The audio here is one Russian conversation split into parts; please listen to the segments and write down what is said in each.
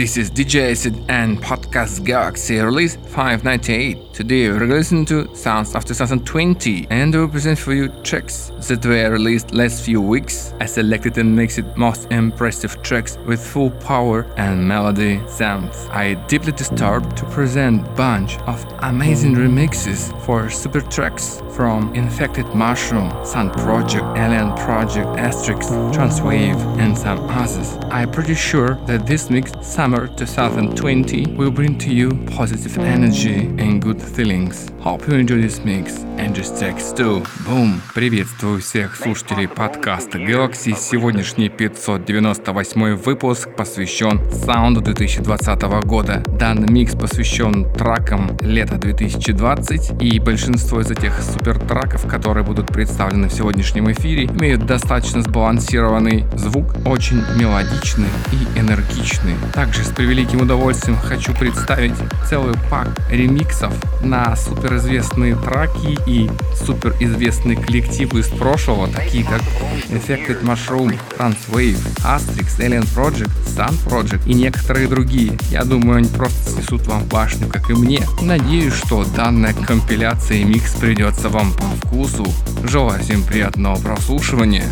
this is DJ Acid and Podcast Galaxy release 598. Today we're listening to Sounds of 2020 and we present for you tracks that were released last few weeks. I selected and mixed most impressive tracks with full power and melody sounds. I deeply disturbed to present bunch of amazing remixes for super tracks from Infected Mushroom, Sun Project, Alien Project, Asterix, Transwave, and some others. I'm pretty sure that this mix, Summer 2020, will bring to you positive energy and good feelings. Hope you enjoy this mix and just text too. Boom! Приветствую всех слушателей подкаста Galaxy. Сегодняшний 598 выпуск посвящен саунду 2020 года. Данный микс посвящен тракам лета 2020 и большинство из этих супер траков, которые будут представлены в сегодняшнем эфире, имеют достаточно сбалансированный звук, очень мелодичный и энергичный. Также с превеликим удовольствием хочу представить целый пак ремиксов на суперизвестные траки и суперизвестные коллективы из прошлого, такие как Infected Mushroom, Transwave, Asterix, Alien Project, Sun Project и некоторые другие. Я думаю, они просто снесут вам башню, как и мне. Надеюсь, что данная компиляция и микс придется вам по вкусу. Желаю всем приятного прослушивания.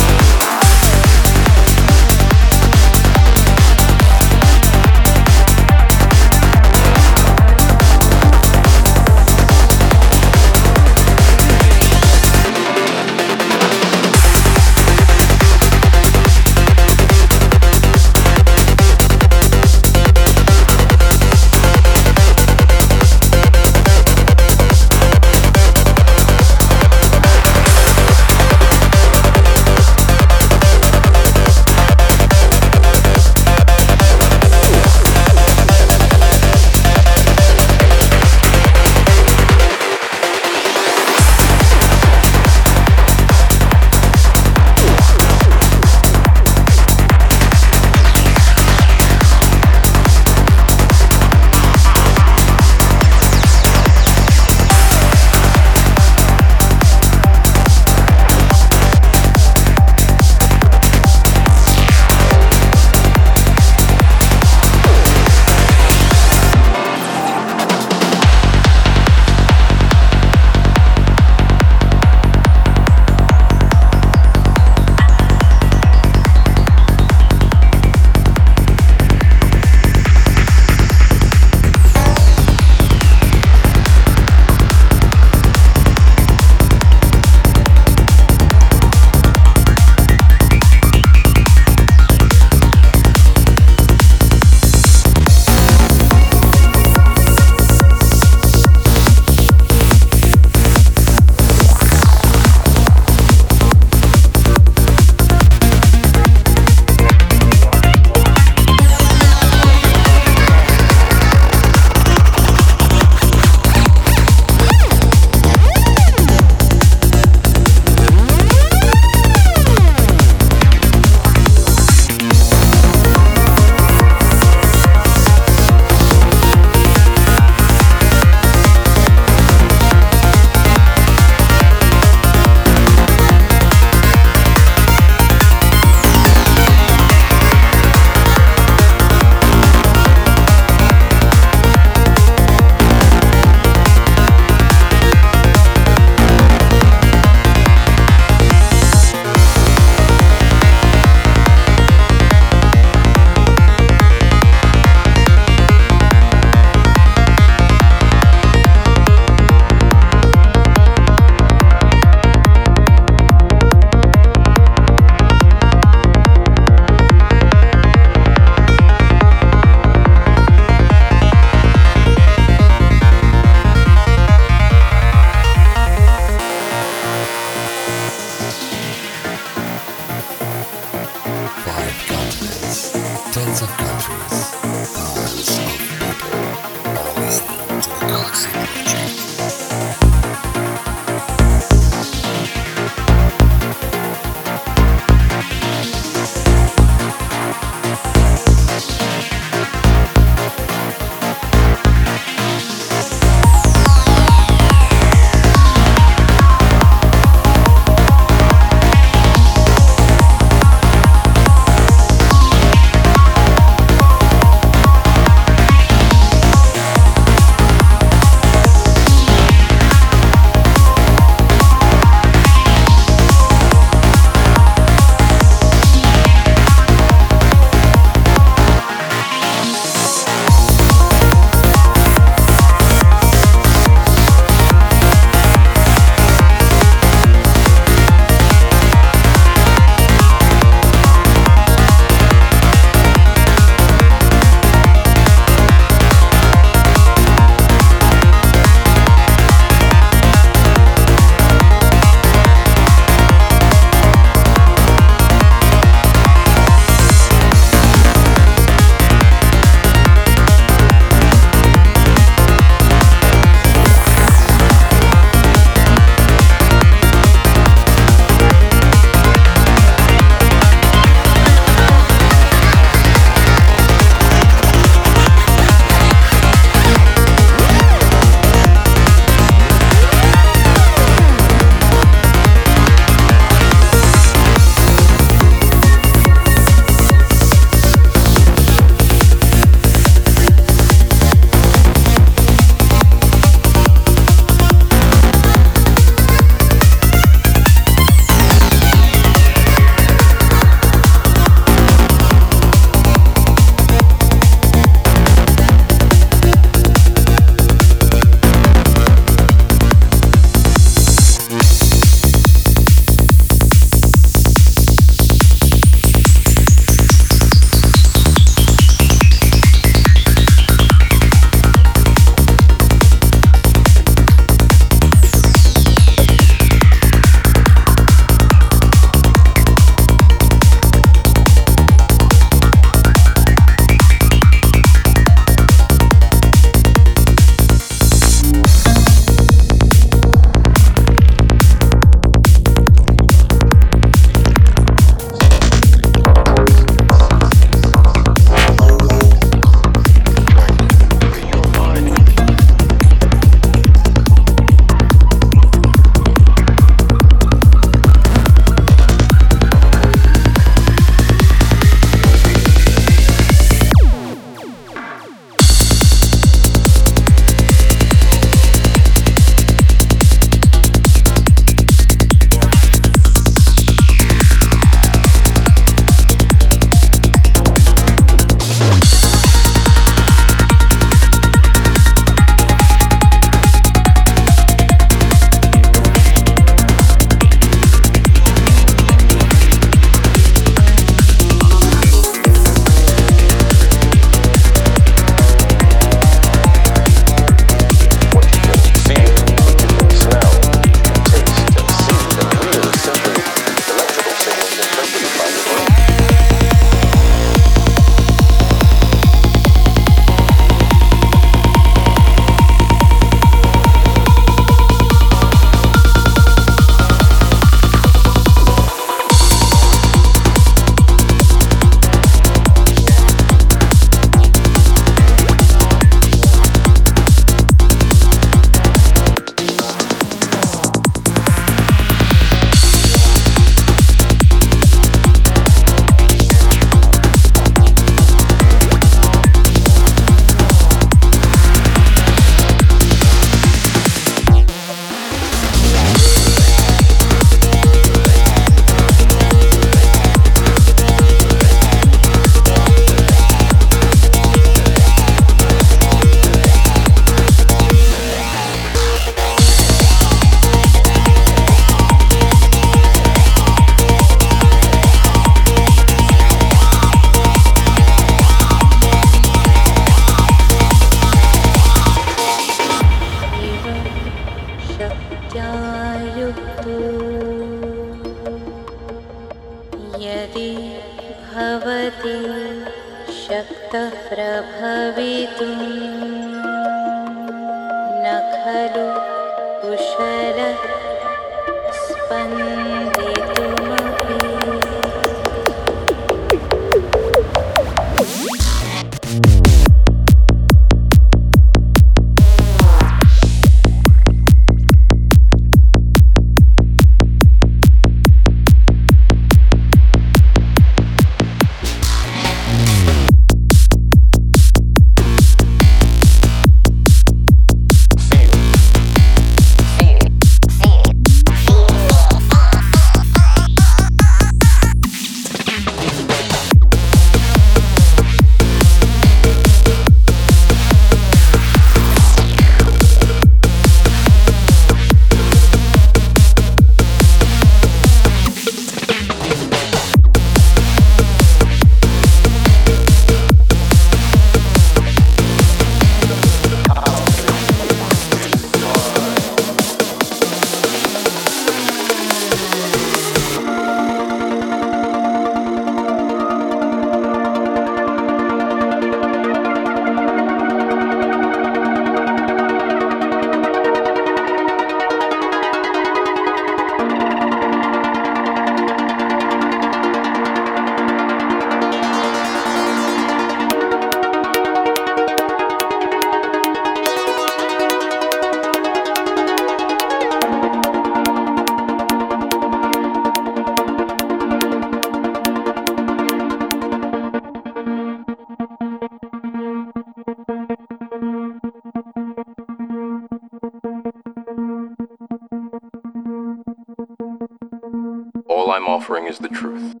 I'm offering is the truth.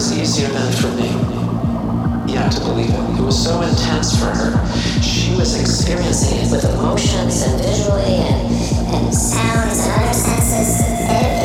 Was easier than for me. Have to believe it. It was so intense for her. She was experiencing it with emotions and visually and, and sounds and other senses.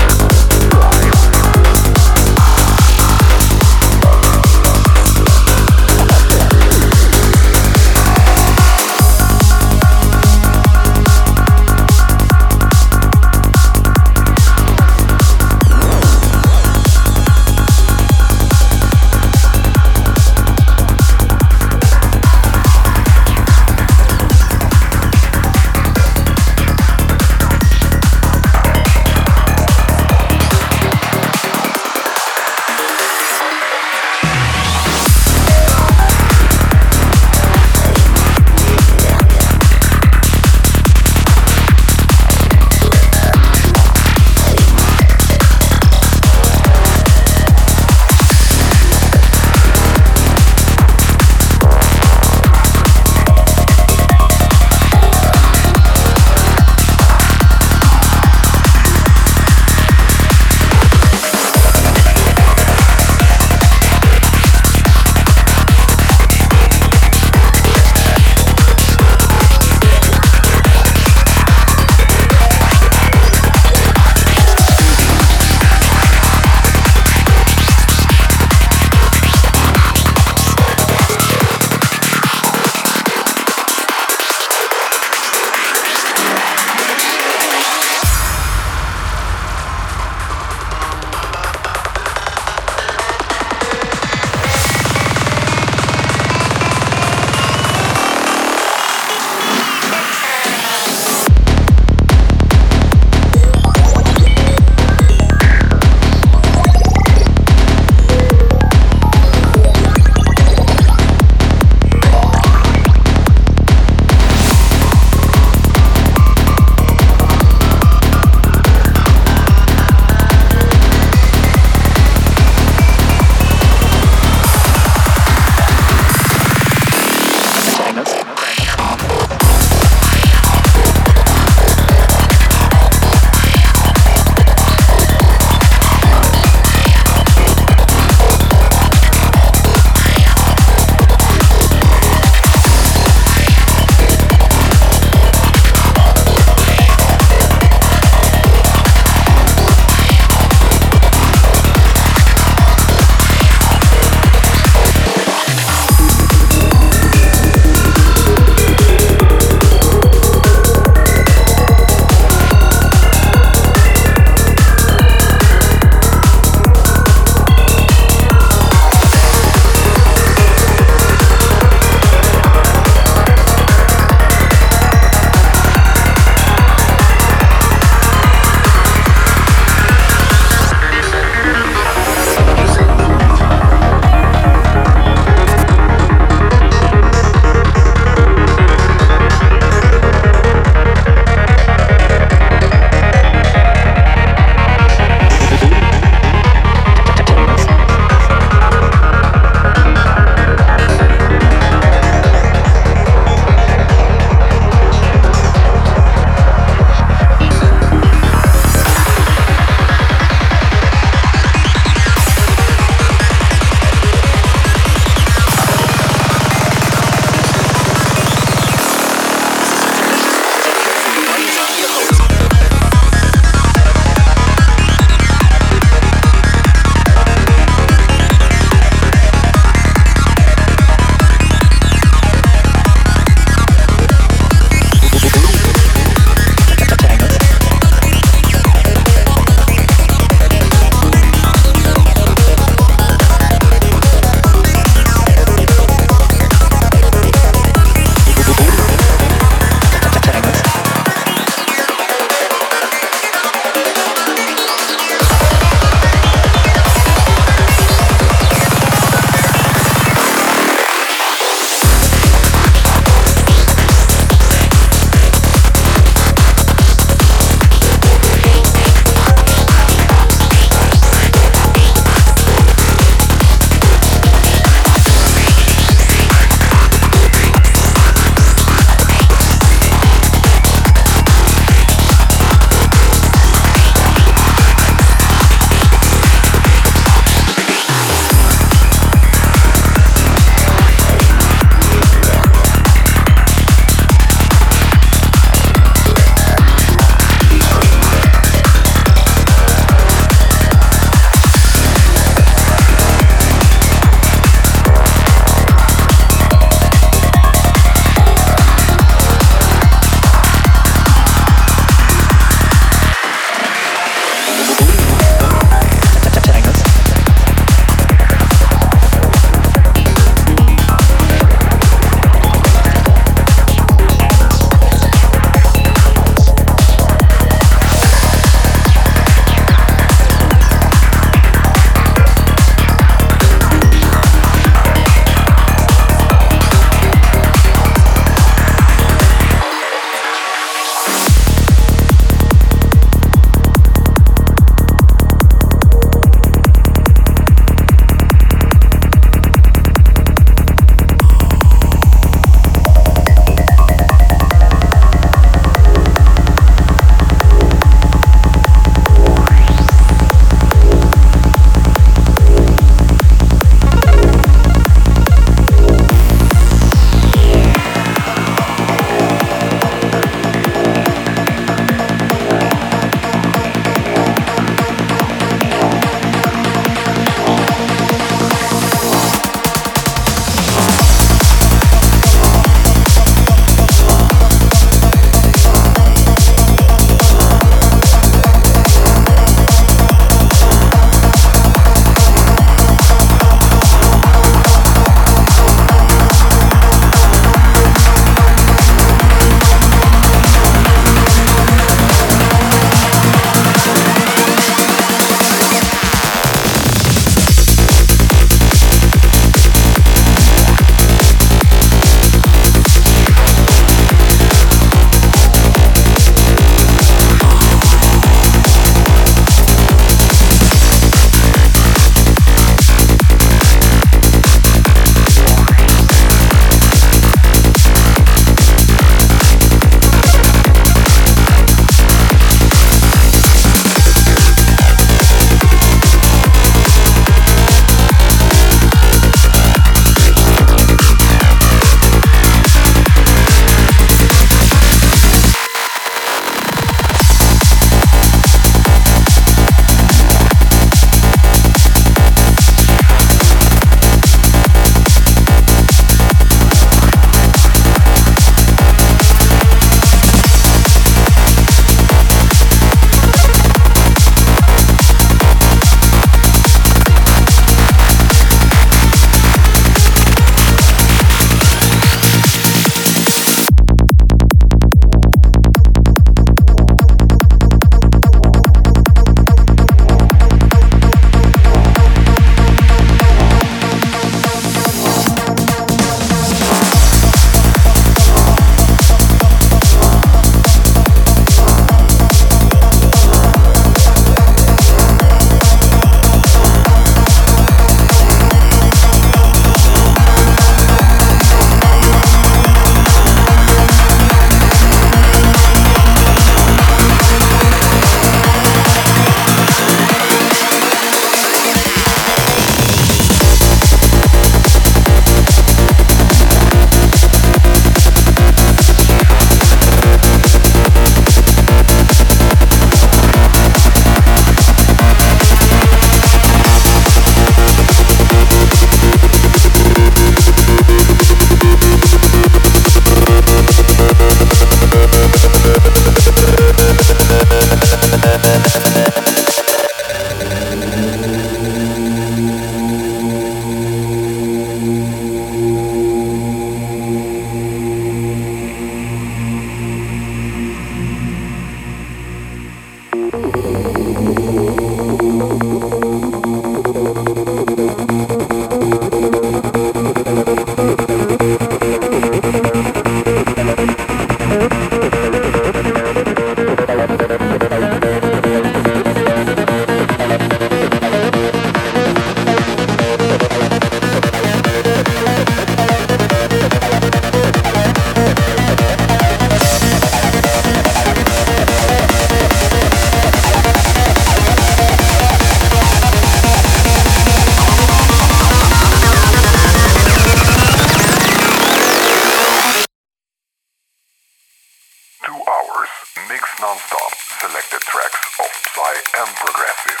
non-stop selected tracks of Psy and Progressive.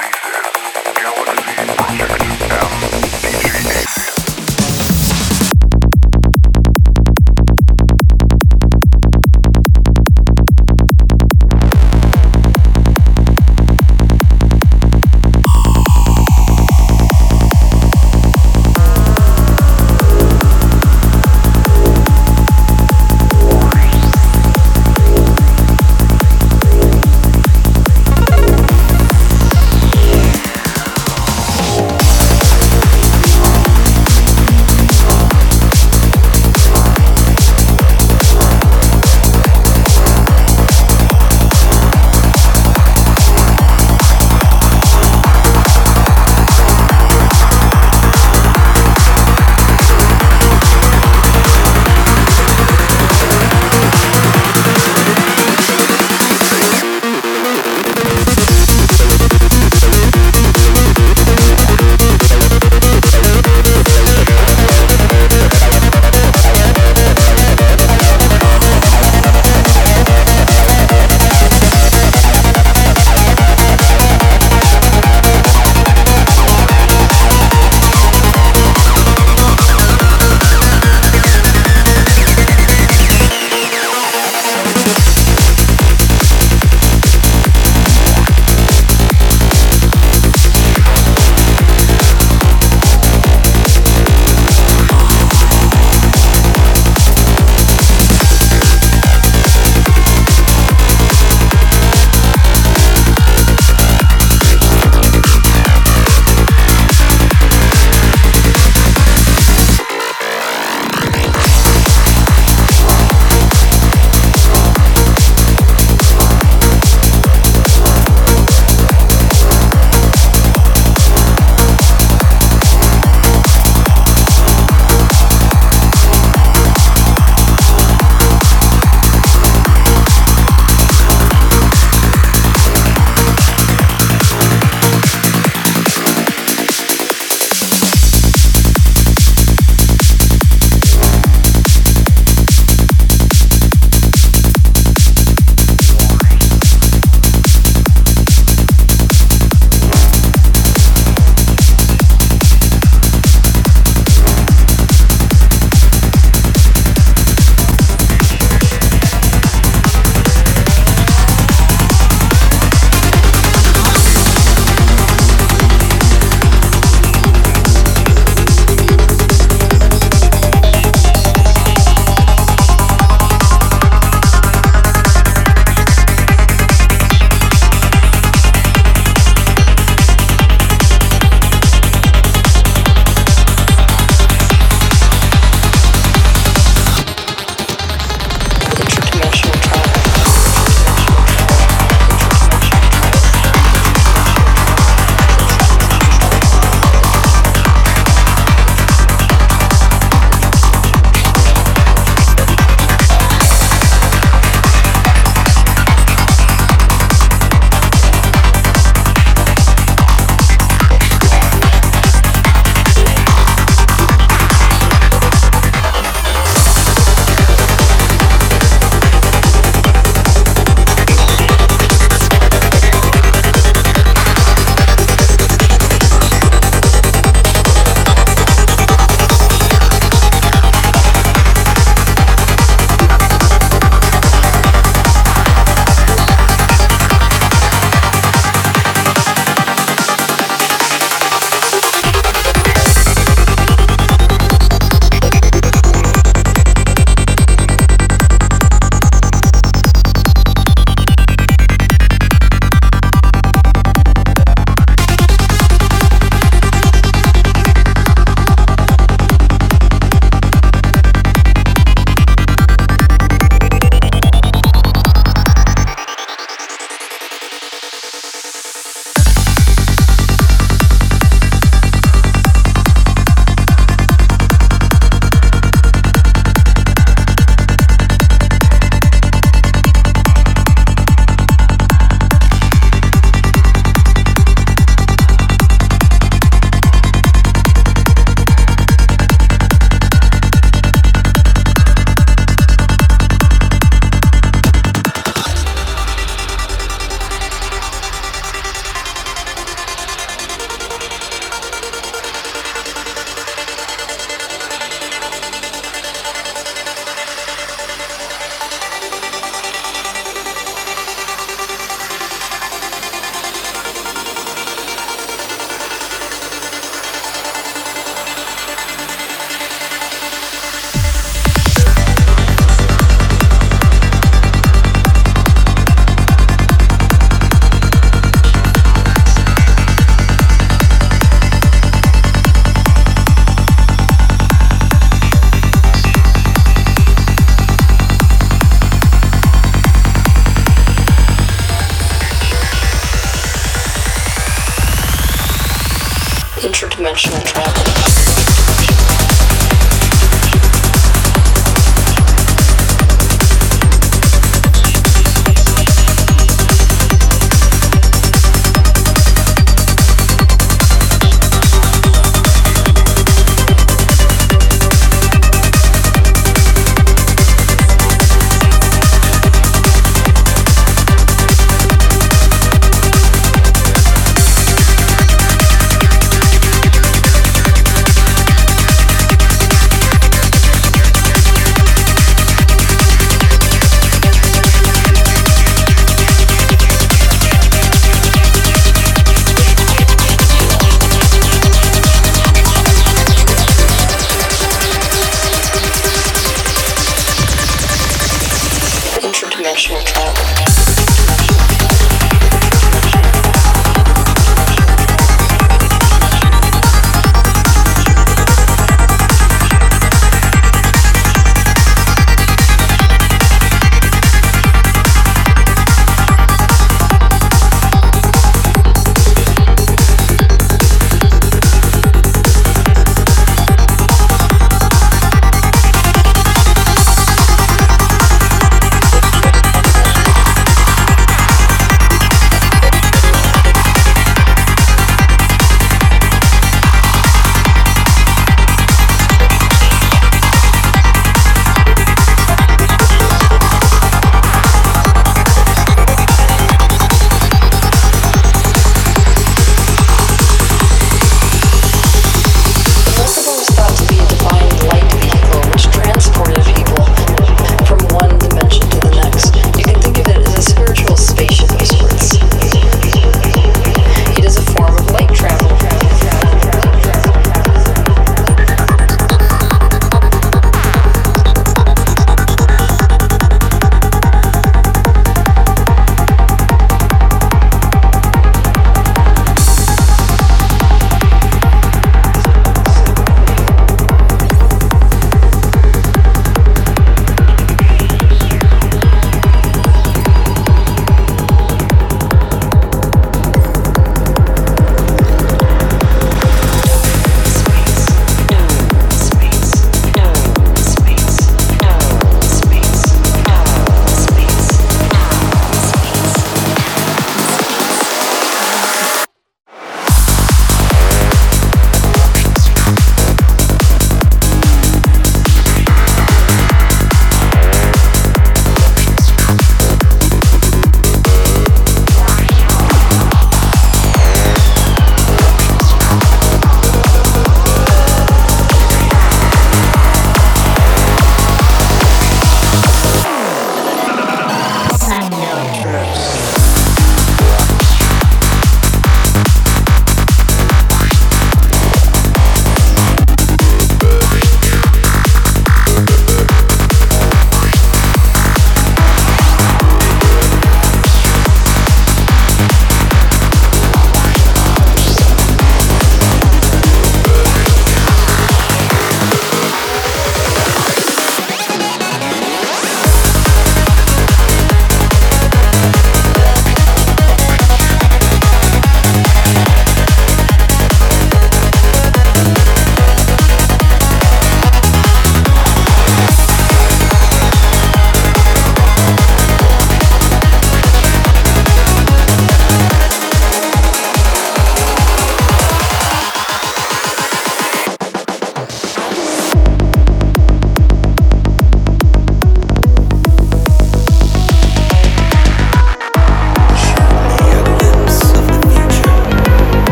This is Galaxy Project M.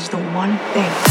is the one thing.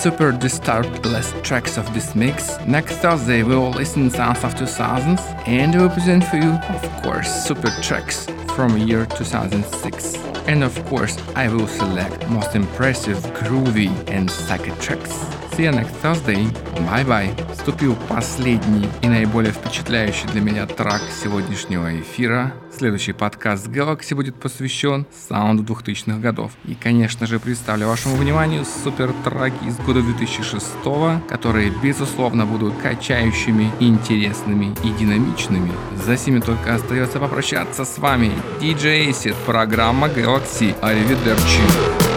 super disturbed last tracks of this mix. Next Thursday we will listen sounds of 2000s and we will present for you, of course, super tracks from year 2006. And of course, I will select most impressive, groovy and psychic tracks. See you next Thursday. Bye-bye. Вступил последний и наиболее впечатляющий для меня трек сегодняшнего эфира. Следующий подкаст Galaxy будет посвящен саунду 2000-х годов. И, конечно же, представлю вашему вниманию супер треки из года 2006 которые, безусловно, будут качающими, интересными и динамичными. За сими только остается попрощаться с вами. DJ Acid, программа Galaxy. Аривидерчи. Check